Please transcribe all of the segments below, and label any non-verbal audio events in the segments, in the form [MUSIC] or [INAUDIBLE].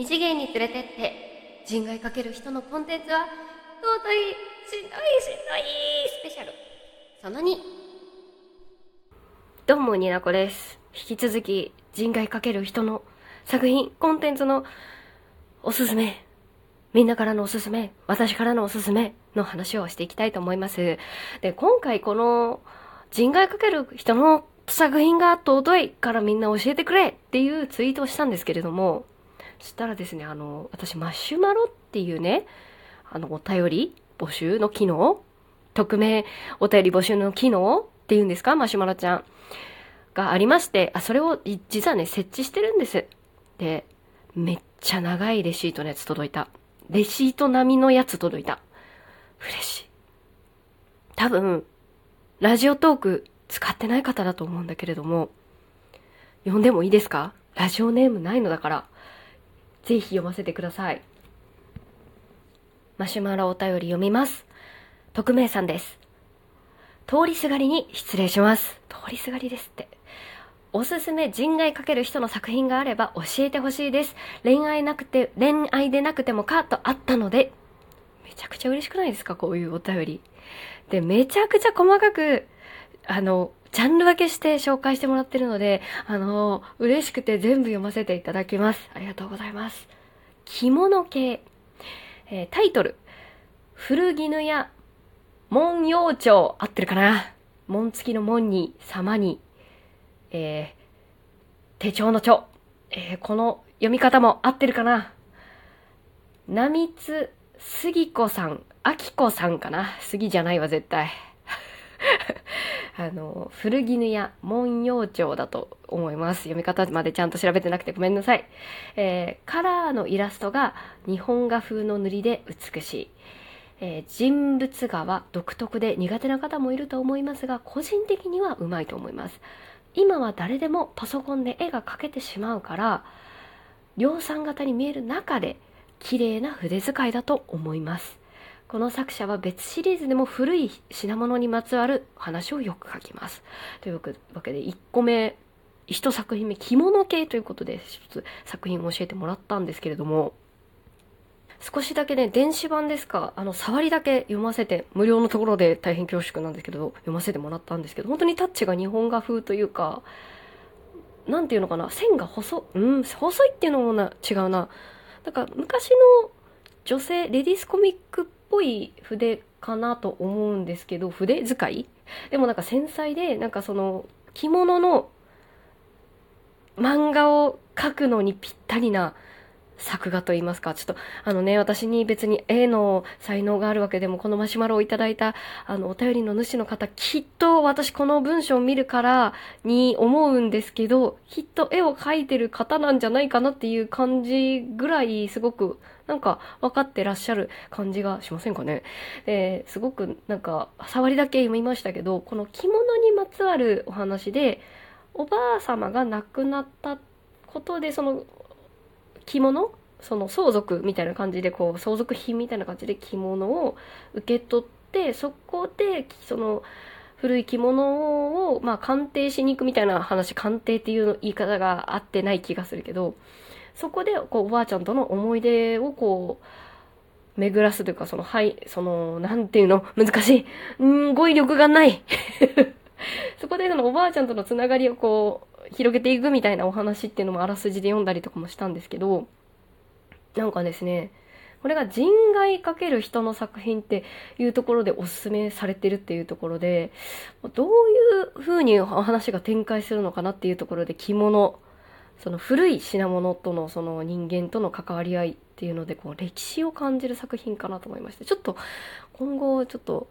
二次元に連れてって人外かける人のコンテンツは尊いしんどいしんどいスペシャル。その2どうもになこです。引き続き人外かける人の作品コンテンツのおすすめ。みんなからのおすすめ。私からのおすすめ。の話をしていきたいと思います。で今回この人外かける人の作品が尊いからみんな教えてくれっていうツイートをしたんですけれどもそしたらですね、あの、私、マシュマロっていうね、あの、お便り募集の機能匿名お便り募集の機能っていうんですかマシュマロちゃん。がありまして、あ、それを実はね、設置してるんです。で、めっちゃ長いレシートのやつ届いた。レシート並みのやつ届いた。嬉しい。多分、ラジオトーク使ってない方だと思うんだけれども、呼んでもいいですか？ラジオネームないのだから。ぜひ読ませてください。マシュマロお便り読みます。匿名さんです。通りすがりに失礼します。通りすがりですって。おすすめ人外かける人の作品があれば教えてほしいです。恋愛なくて、恋愛でなくてもかとあったので、めちゃくちゃ嬉しくないですか？こういうお便り。で、めちゃくちゃ細かく、あの、ジャンル分けして紹介してもらってるので、あの、嬉しくて全部読ませていただきます。ありがとうございます。着物系。えー、タイトル。古絹屋文様帳。合ってるかな？門付きの門に、様に、えー、手帳の帳。えー、この読み方も合ってるかな？波津杉子さん、あきこさんかな？杉じゃないわ、絶対。あの、古絹屋文様帳だと思います。読み方までちゃんと調べてなくてごめんなさい。えー、カラーのイラストが日本画風の塗りで美しい。えー、人物画は独特で苦手な方もいると思いますが、個人的にはうまいと思います。今は誰でもパソコンで絵が描けてしまうから、量産型に見える中で綺麗な筆使いだと思います。この作者は別シリーズでも古い品物にまつわる話をよく書きます。というわけで、1個目、1作品目、着物系ということで、一つ作品を教えてもらったんですけれども、少しだけね、電子版ですか、あの、触りだけ読ませて、無料のところで大変恐縮なんですけど、読ませてもらったんですけど、本当にタッチが日本画風というか、なんていうのかな、線が細、うん、細いっていうのもな、違うな。なんか、昔の女性、レディースコミックっぽい筆かなと思うんですけど、筆使い？でもなんか繊細で、なんかその着物の漫画を描くのにぴったりな作画と言いますか、ちょっと、あのね、私に別に絵の才能があるわけでも、このマシュマロをいただいた、あの、お便りの主の方、きっと私この文章を見るからに思うんですけど、きっと絵を描いてる方なんじゃないかなっていう感じぐらい、すごく、なんか分かってらっしゃる感じがしませんかね？で、すごくなんか、触りだけ読みましたけど、この着物にまつわるお話で、おばあ様が亡くなったことで、その、着物その相続みたいな感じでこう相続品みたいな感じで着物を受け取ってそこでその古い着物をまあ鑑定しに行くみたいな話鑑定っていう言い方が合ってない気がするけどそこでこうおばあちゃんとの思い出をこう巡らすというかそのはいそのなんていうの？[LAUGHS] 難しい。うん語彙力がない。[LAUGHS] そこでそのおばあちゃんとのつながりをこう広げていくみたいなお話っていうのもあらすじで読んだりとかもしたんですけど、なんかですね、これが人外かける人の作品っていうところでおすすめされてるっていうところで、どういう風にお話が展開するのかなっていうところで着物、その古い品物とのその人間との関わり合いっていうのでこう歴史を感じる作品かなと思いまして、ちょっと今後ちょっと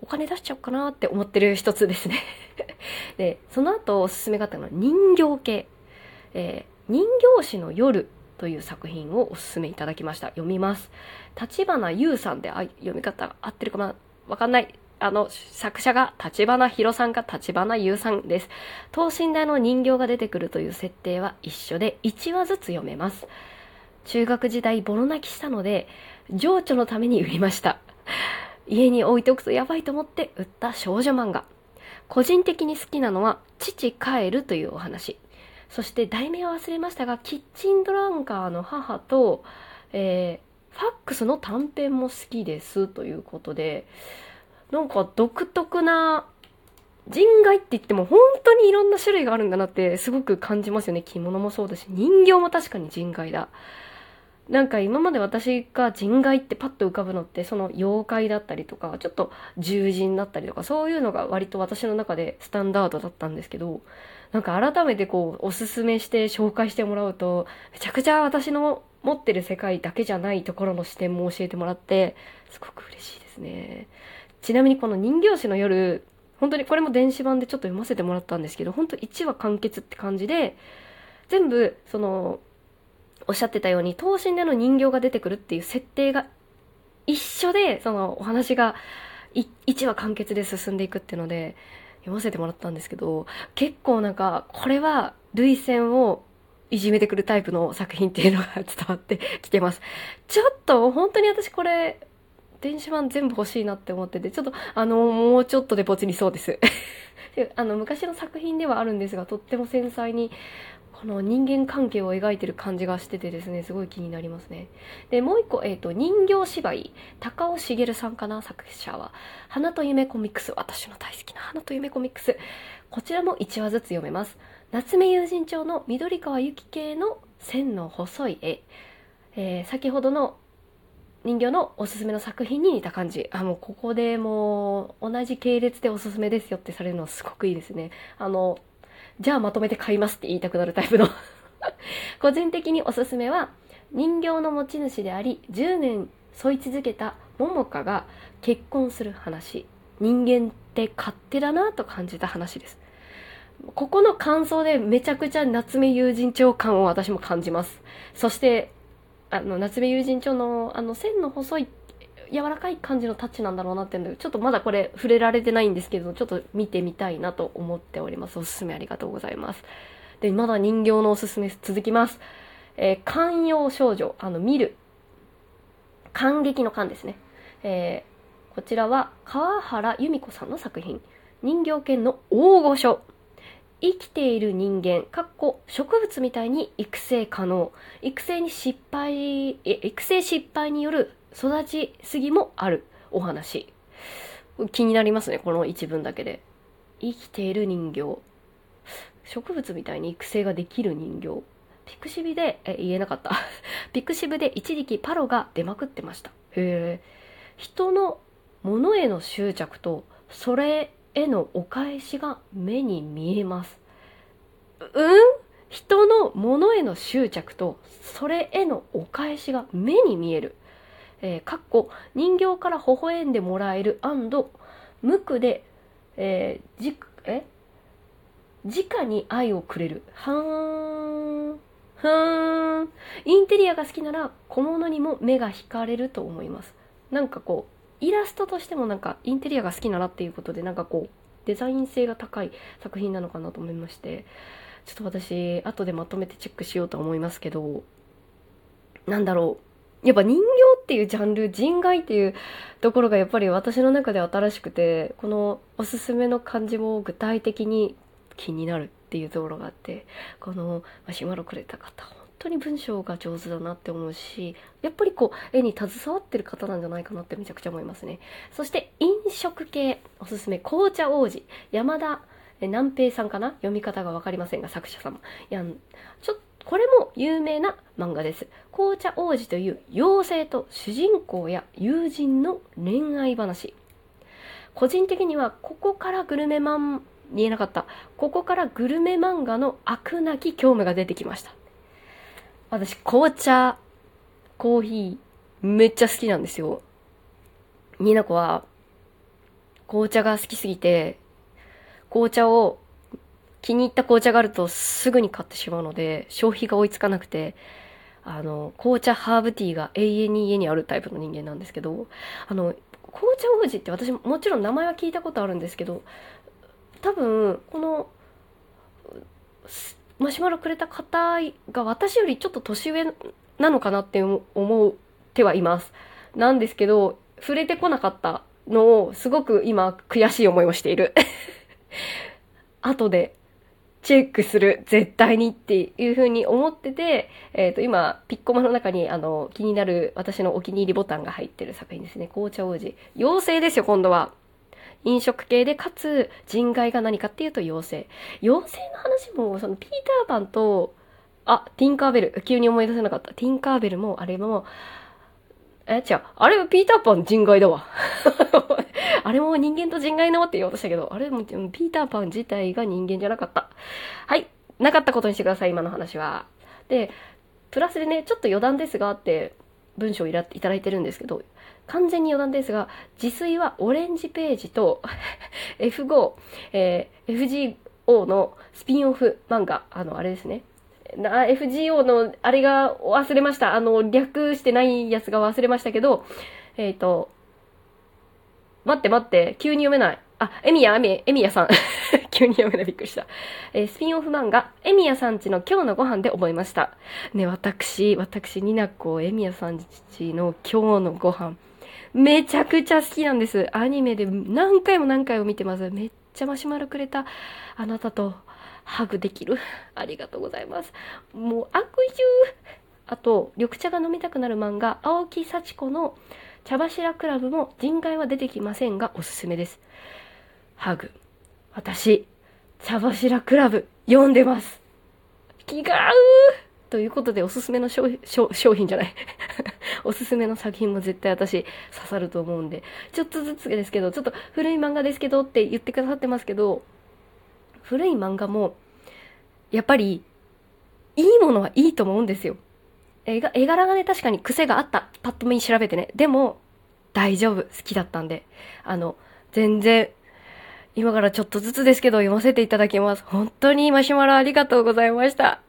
お金出しちゃおうかなって思ってる一つですね [LAUGHS] で、その後おすすめがあったのは人形系。えー、人形師の夜という作品をおすすめいただきました。読みます。立花優さんで、あ、読み方合ってるかな？わかんない。あの、作者が立花宏さんが立花優さんです。等身大の人形が出てくるという設定は一緒で1話ずつ読めます。中学時代ボロ泣きしたので、情緒のために売りました。家に置いておくとやばいと思って売った少女漫画。個人的に好きなのは、父帰るというお話。そして題名は忘れましたが、キッチンドランカーの母と、えー、ファックスの短編も好きですということで、なんか独特な人外って言っても本当にいろんな種類があるんだなってすごく感じますよね。着物もそうだし、人形も確かに人外だ。なんか今まで私が人外ってパッと浮かぶのってその妖怪だったりとかちょっと獣人だったりとかそういうのが割と私の中でスタンダードだったんですけどなんか改めてこうおすすめして紹介してもらうとめちゃくちゃ私の持ってる世界だけじゃないところの視点も教えてもらってすごく嬉しいですね。ちなみにこの人形師の夜本当にこれも電子版でちょっと読ませてもらったんですけど本当1話完結って感じで全部そのおっしゃってたように、等身での人形が出てくるっていう設定が一緒で、そのお話が1話完結で進んでいくっていうので、読ませてもらったんですけど、結構なんか、これは、類線をいじめてくるタイプの作品っていうのが伝わって [LAUGHS] きてます。ちょっと、本当に私これ、電子版全部欲しいなって思ってて、ちょっと、あの、もうちょっとでポチりそうです。[LAUGHS] あの、昔の作品ではあるんですが、とっても繊細にこの人間関係を描いてる感じがしててですね、すごい気になりますね。で、もう一個、えっ、ー、と、人形芝居、高尾茂さんかな、作者は。花と夢コミックス、私の大好きな花と夢コミックス。こちらも1話ずつ読めます。夏目友人帳の緑川由紀系の線の細い絵。えー、先ほどの人形のおすすめの作品に似た感じ。あ、もうここでもう同じ系列でおすすめですよってされるのすごくいいですね。あの、じゃあまとめて買いますって言いたくなるタイプの [LAUGHS] 個人的におすすめは、人形の持ち主であり、10年添い続けた桃花が結婚する話。人間って勝手だなと感じた話です。ここの感想でめちゃくちゃ夏目友人帳感を私も感じます。そして、あの、夏目友人帳のあの線の細い柔らかい感じのタッチなんだろうなっていうので、ちょっとまだこれ触れられてないんですけど、ちょっと見てみたいなと思っております。おすすめありがとうございます。で、まだ人形のおすすめ続きます。えー、寛容少女、あの、見る。感激の感ですね。えー、こちらは川原由美子さんの作品。人形犬の大御所。生きている人間、かっこ植物みたいに育成可能。育成に失敗、え育成失敗による育ちすぎもあるお話。気になりますね、この一文だけで。生きている人形。植物みたいに育成ができる人形。ピクシブで、え、言えなかった。[LAUGHS] ピクシブで一時期パロが出まくってました。へえ。人のものへの執着と、それへのお返しが目に見えます。うん？人のものへの執着と、それへのお返しが目に見える。えー、かっこ人形から微笑んでもらえる無垢で、えー、じ、え？直に愛をくれる。はーん。はーん。インテリアが好きなら小物にも目が惹かれると思います。なんかこう、イラストとしてもなんかインテリアが好きならっていうことでなんかこう、デザイン性が高い作品なのかなと思いまして、ちょっと私、後でまとめてチェックしようと思いますけど、なんだろう。やっぱ人形っていうジャンル、人外っていうところがやっぱり私の中で新しくて、このおすすめの感じも具体的に気になるっていうところがあって、このマシュマロくれた方、本当に文章が上手だなって思うし、やっぱりこう、絵に携わってる方なんじゃないかなってめちゃくちゃ思いますね。そして飲食系、おすすめ、紅茶王子、山田南平さんかな？読み方がわかりませんが、作者様。やん、ちょっこれも有名な漫画です。紅茶王子という妖精と主人公や友人の恋愛話。個人的にはここからグルメマン、見えなかった。ここからグルメ漫画の悪なき興味が出てきました。私、紅茶、コーヒー、めっちゃ好きなんですよ。ニーナコは、紅茶が好きすぎて、紅茶を気に入った紅茶があるとすぐに買ってしまうので、消費が追いつかなくて、あの、紅茶ハーブティーが永遠に家にあるタイプの人間なんですけど、あの、紅茶王子って私もちろん名前は聞いたことあるんですけど、多分、この、マシュマロくれた方が私よりちょっと年上なのかなって思ってはいます。なんですけど、触れてこなかったのをすごく今悔しい思いをしている。[LAUGHS] 後でチェックする、絶対にっていう風に思ってて、えっ、ー、と、今、ピッコマの中に、あの、気になる私のお気に入りボタンが入ってる作品ですね。紅茶王子。妖精ですよ、今度は。飲食系で、かつ、人外が何かっていうと妖精。妖精の話も、その、ピーターパンと、あ、ティンカーベル。急に思い出せなかった。ティンカーベルも、あれも、え、違う。あれは、ピーターパン人外だわ。あれも人間と人外のって言おうとしたけど、あれも、ピーターパン自体が人間じゃなかった。はい。なかったことにしてください、今の話は。で、プラスでね、ちょっと余談ですがって、文章をいただいてるんですけど、完全に余談ですが、自炊はオレンジページと [LAUGHS] F5、えー、FGO のスピンオフ漫画、あの、あれですね。な、FGO の、あれが忘れました。あの、略してないやつが忘れましたけど、えっ、ー、と、待って待って、急に読めない。あ、エミヤ、エミ、エミヤさん。[LAUGHS] 急に読めない、びっくりした。えー、スピンオフ漫画、エミヤさんちの今日のご飯で覚えました。ね、私、私、ニナコ、エミヤさんちの今日のご飯、めちゃくちゃ好きなんです。アニメで何回も何回も見てます。めっちゃマシュマロくれたあなたとハグできる。[LAUGHS] ありがとうございます。もう悪臭。あと、緑茶が飲みたくなる漫画、青木幸子の茶柱クラブも人外は出てきませんがおすすめです。ハグ。私、茶柱クラブ読んでます。気が合うということでおすすめの商品じゃない [LAUGHS] おすすめの作品も絶対私刺さると思うんで、ちょっとずつですけど、ちょっと古い漫画ですけどって言ってくださってますけど、古い漫画も、やっぱり、いいものはいいと思うんですよ。絵が、絵柄がね、確かに癖があった。パッと見調べてね。でも、大丈夫。好きだったんで。あの、全然、今からちょっとずつですけど読ませていただきます。本当にマシュマロありがとうございました。